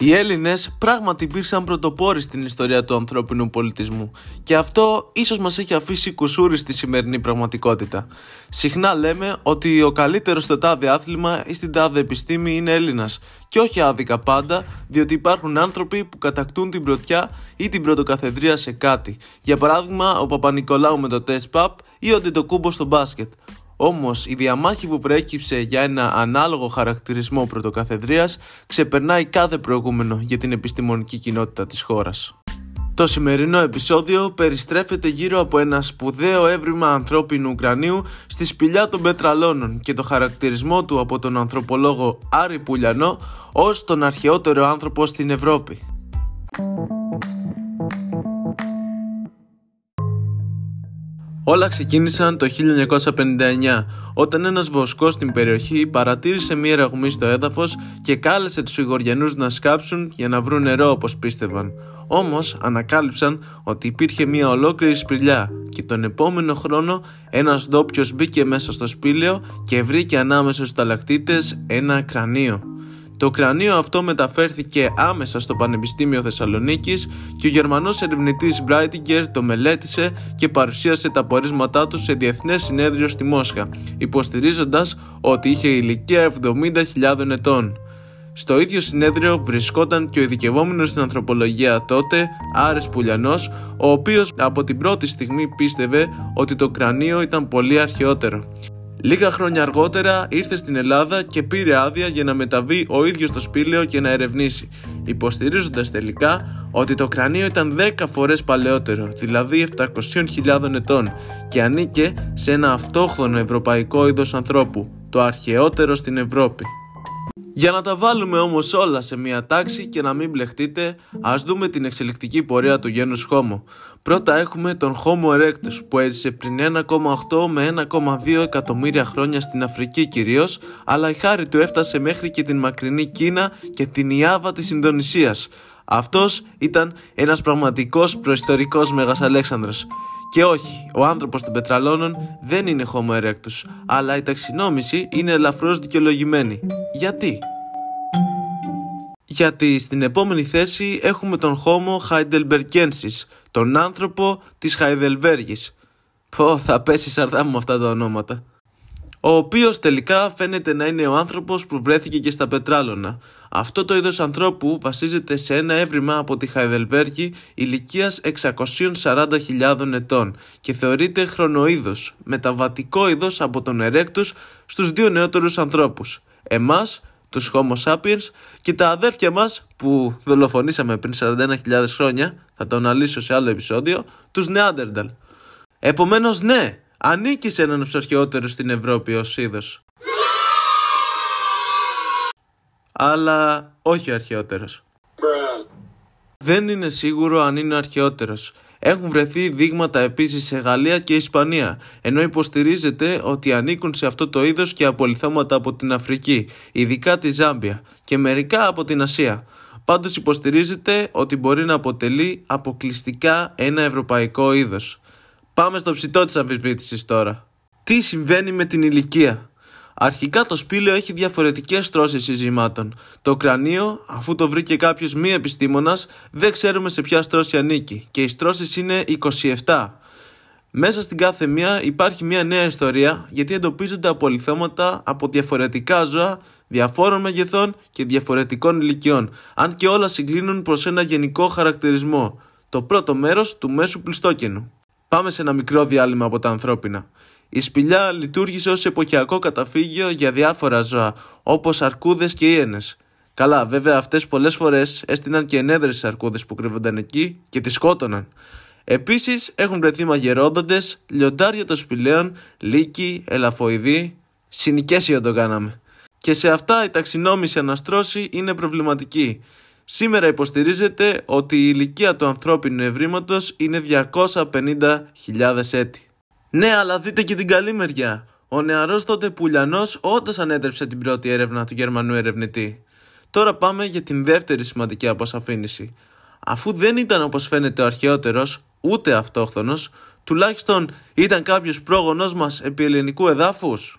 Οι Έλληνες πράγματι υπήρξαν πρωτοπόροι στην ιστορία του ανθρώπινου πολιτισμού και αυτό ίσως μας έχει αφήσει κουσούρι στη σημερινή πραγματικότητα. Συχνά λέμε ότι ο καλύτερος στο τάδε άθλημα ή στην τάδε επιστήμη είναι Έλληνας και όχι άδικα πάντα, διότι υπάρχουν άνθρωποι που κατακτούν την πρωτιά ή την πρωτοκαθεδρία σε κάτι. Για παράδειγμα, ο Παπα-Νικολάου με το τεστ παπ ή ο Ντετοκούμπος στο μπάσκετ. Όμως η διαμάχη που προέκυψε για ένα ανάλογο χαρακτηρισμό πρωτοκαθεδρίας ξεπερνάει κάθε προηγούμενο για την επιστημονική κοινότητα της χώρας. Το σημερινό επεισόδιο περιστρέφεται γύρω από ένα σπουδαίο έβριμα ανθρώπινου ουκρανίου στη σπηλιά των πετραλώνων και το χαρακτηρισμό του από τον ανθρωπολόγο Άρη Πουλιανό ως τον αρχαιότερο άνθρωπο στην Ευρώπη. Όλα ξεκίνησαν το 1959 όταν ένας βοσκός στην περιοχή παρατήρησε μία ραγμή στο έδαφος και κάλεσε τους Ιγοριανούς να σκάψουν για να βρουν νερό όπως πίστευαν. Όμως ανακάλυψαν ότι υπήρχε μία ολόκληρη σπηλιά και τον επόμενο χρόνο ένας ντόπιος μπήκε μέσα στο σπήλαιο και βρήκε ανάμεσα στους ταλακτήτες ένα κρανίο. Το κρανίο αυτό μεταφέρθηκε άμεσα στο Πανεπιστήμιο Θεσσαλονίκης και ο Γερμανός ερευνητής Μπράιτιγκερ το μελέτησε και παρουσίασε τα πορίσματά του σε διεθνές συνέδριο στη Μόσχα, υποστηρίζοντας ότι είχε ηλικία 70.000 ετών. Στο ίδιο συνέδριο βρισκόταν και ο ειδικευόμενος στην ανθρωπολογία τότε, Άρες Πουλιανός, ο οποίος από την πρώτη στιγμή πίστευε ότι το κρανίο ήταν πολύ αρχαιότερο. Λίγα χρόνια αργότερα ήρθε στην Ελλάδα και πήρε άδεια για να μεταβεί ο ίδιος στο σπήλαιο και να ερευνήσει, υποστηρίζοντας τελικά ότι το κρανίο ήταν 10 φορές παλαιότερο, δηλαδή 700.000 ετών και ανήκε σε ένα αυτόχθονο ευρωπαϊκό είδος ανθρώπου, το αρχαιότερο στην Ευρώπη. Για να τα βάλουμε όμως όλα σε μια τάξη και να μην μπλεχτείτε, ας δούμε την εξελικτική πορεία του γένους Homo. Πρώτα έχουμε τον Homo erectus που έζησε πριν 1,8 με 1,2 εκατομμύρια χρόνια στην Αφρική κυρίως, αλλά η χάρη του έφτασε μέχρι και την μακρινή Κίνα και την Ιάβα της Ινδονησίας. Αυτός ήταν ένας πραγματικός προϊστορικός Μέγας Αλέξανδρος. Και όχι, ο άνθρωπος των πετραλώνων δεν είναι Homo erectus, αλλά η ταξινόμηση είναι ελαφρώς δικαιολογημένη. Γιατί; Γιατί στην επόμενη θέση έχουμε τον Homo heidelbergensis, τον άνθρωπο της Χαϊδελβέργης. Πω, θα πέσει σαρτά μου αυτά τα ονόματα ο οποίος τελικά φαίνεται να είναι ο άνθρωπος που βρέθηκε και στα πετράλωνα. Αυτό το είδος ανθρώπου βασίζεται σε ένα έβριμα από τη Χαϊδελβέργη ηλικίας 640.000 ετών και θεωρείται χρονοείδος, μεταβατικό είδος από τον Ερέκτους στους δύο νεότερους ανθρώπους. Εμάς, τους Homo sapiens και τα αδέρφια μας που δολοφονήσαμε πριν 41.000 χρόνια, θα το αναλύσω σε άλλο επεισόδιο, τους Neanderthal. Επομένως ναι, ανήκει σε έναν από στην Ευρώπη ως είδος. Αλλά όχι ο αρχαιότερος. Δεν είναι σίγουρο αν είναι ο αρχαιότερος. Έχουν βρεθεί δείγματα επίσης σε Γαλλία και Ισπανία, ενώ υποστηρίζεται ότι ανήκουν σε αυτό το είδος και απολυθώματα από την Αφρική, ειδικά τη Ζάμπια, και μερικά από την Ασία. Πάντως υποστηρίζεται ότι μπορεί να αποτελεί αποκλειστικά ένα ευρωπαϊκό είδος. Πάμε στο ψητό της αμφισβήτησης τώρα. Τι συμβαίνει με την ηλικία; Αρχικά το σπήλαιο έχει διαφορετικές στρώσεις συζημάτων. Το κρανίο, αφού το βρήκε κάποιος μη επιστήμονας, δεν ξέρουμε σε ποια στρώση ανήκει και οι στρώσεις είναι 27. Μέσα στην κάθε μία υπάρχει μια νέα ιστορία γιατί εντοπίζονται απολυθώματα από διαφορετικά ζώα διαφόρων μεγεθών και διαφορετικών ηλικιών, αν και όλα συγκλίνουν προς ένα γενικό χαρακτηρισμό, το πρώτο μέρος του μέσου πληστόκενου. Πάμε σε ένα μικρό διάλειμμα από τα ανθρώπινα. Η σπηλιά λειτουργήσε ως εποχιακό καταφύγιο για διάφορα ζώα, όπως αρκούδες και ίενες. Καλά, βέβαια αυτές πολλές φορές έστειναν και ενέδρες αρκούδες που κρύβονταν εκεί και τις σκότωναν. Επίσης έχουν βρεθεί μαγερόδοντες, λιοντάρια των σπηλαίων, λύκοι, ελαφοειδή, συνοικέσιο το κάναμε. Και σε αυτά η ταξινόμηση αναστρώση είναι προβληματική. Σήμερα υποστηρίζεται ότι η ηλικία του ανθρώπινου ευρήματος είναι 250.000 έτη. Ναι, αλλά δείτε και την καλή μεριά. Ο νεαρός τότε Πουλιανός όντως ανέτρεψε την πρώτη έρευνα του Γερμανού ερευνητή. Τώρα πάμε για την δεύτερη σημαντική αποσαφήνιση. Αφού δεν ήταν όπως φαίνεται ο αρχαιότερος, ούτε αυτόχθονος, τουλάχιστον ήταν κάποιος πρόγονός μας επί ελληνικού εδάφους.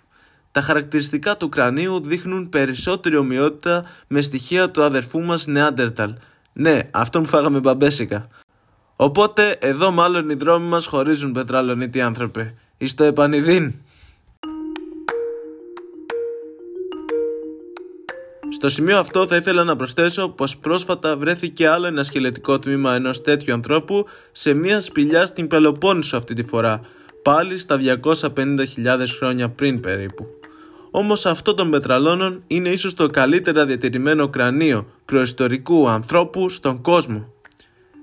Τα χαρακτηριστικά του κρανίου δείχνουν περισσότερη ομοιότητα με στοιχεία του αδερφού μας Νεάντερταλ. Ναι, αυτόν που φάγαμε μπαμπέσικα. Οπότε εδώ μάλλον οι δρόμοι μας χωρίζουν πετραλονίτη άνθρωπε. Εις το επανειδήν. Στο σημείο αυτό θα ήθελα να προσθέσω πως πρόσφατα βρέθηκε άλλο ένα σκελετικό τμήμα ενός τέτοιου ανθρώπου σε μια σπηλιά στην Πελοπόννησο αυτή τη φορά, πάλι στα 250.000 χρόνια πριν περίπου. Όμως αυτό των πετραλώνων είναι ίσως το καλύτερα διατηρημένο κρανίο προϊστορικού ανθρώπου στον κόσμο.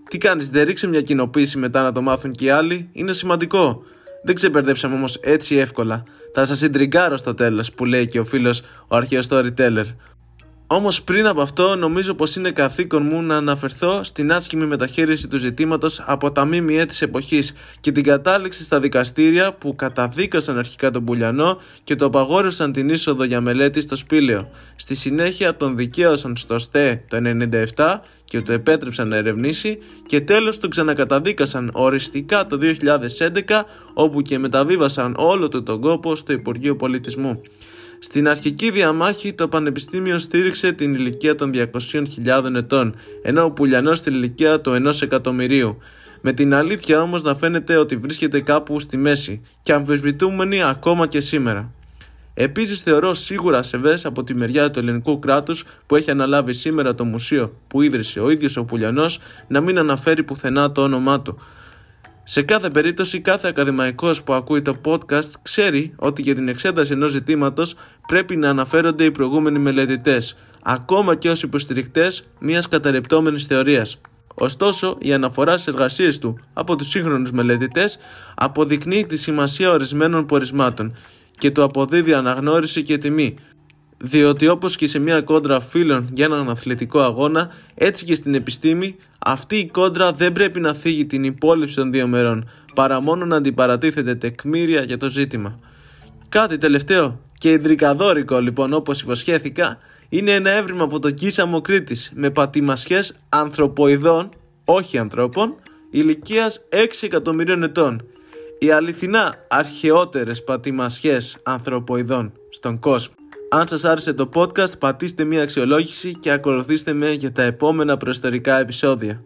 Τι κάνεις, δεν ρίξε μια κοινοποίηση μετά να το μάθουν και οι άλλοι, είναι σημαντικό. Δεν ξεπερδέψαμε όμως έτσι εύκολα. Θα σας συντριγκάρω στο τέλος που λέει και ο φίλος ο αρχαίος storyteller. Όμως πριν από αυτό, νομίζω πως είναι καθήκον μου να αναφερθώ στην άσχημη μεταχείριση του ζητήματος από τα ΜΜΕ της εποχής και την κατάληξη στα δικαστήρια που καταδίκασαν αρχικά τον Πουλιανό και το απαγόρευσαν την είσοδο για μελέτη στο σπήλαιο. Στη συνέχεια τον δικαίωσαν στο ΣΤΕ το 1997 και το επέτρεψαν να ερευνήσει και τέλος τον ξανακαταδίκασαν οριστικά το 2011 όπου και μεταβίβασαν όλο του τον κόπο στο Υπουργείο Πολιτισμού. Στην αρχική διαμάχη το Πανεπιστήμιο στήριξε την ηλικία των 200.000 ετών, ενώ ο Πουλιανός την ηλικία του 1 εκατομμυρίου. Με την αλήθεια όμως να φαίνεται ότι βρίσκεται κάπου στη μέση και αμφισβητούμενη ακόμα και σήμερα. Επίσης θεωρώ σίγουρα σεβές από τη μεριά του ελληνικού κράτους που έχει αναλάβει σήμερα το μουσείο που ίδρυσε ο ίδιος ο Πουλιανός να μην αναφέρει πουθενά το όνομά του, σε κάθε περίπτωση, κάθε ακαδημαϊκός που ακούει το podcast ξέρει ότι για την εξέταση ενός ζητήματος πρέπει να αναφέρονται οι προηγούμενοι μελετητές, ακόμα και ως υποστηρικτές μιας καταρρεπτόμενης θεωρίας. Ωστόσο, η αναφορά στις εργασίες του από τους σύγχρονους μελετητές αποδεικνύει τη σημασία ορισμένων πορισμάτων και του αποδίδει αναγνώριση και τιμή, διότι όπως και σε μια κόντρα φίλων για έναν αθλητικό αγώνα, έτσι και στην επιστήμη, αυτή η κόντρα δεν πρέπει να θίγει την υπόλοιψη των δύο μερών, παρά μόνο να αντιπαρατίθεται τεκμήρια για το ζήτημα. Κάτι τελευταίο και ιδρικαδόρικο λοιπόν όπως υποσχέθηκα, είναι ένα έβριμα από το Κίσαμο Κρήτης με πατημασιές ανθρωποειδών, όχι ανθρώπων, ηλικίας 6 εκατομμυρίων ετών. Οι αληθινά αρχαιότερες πατημασιές ανθρωποειδών στον κόσμο. Αν σας άρεσε το podcast πατήστε μια αξιολόγηση και ακολουθήστε με για τα επόμενα προϊστορικά επεισόδια.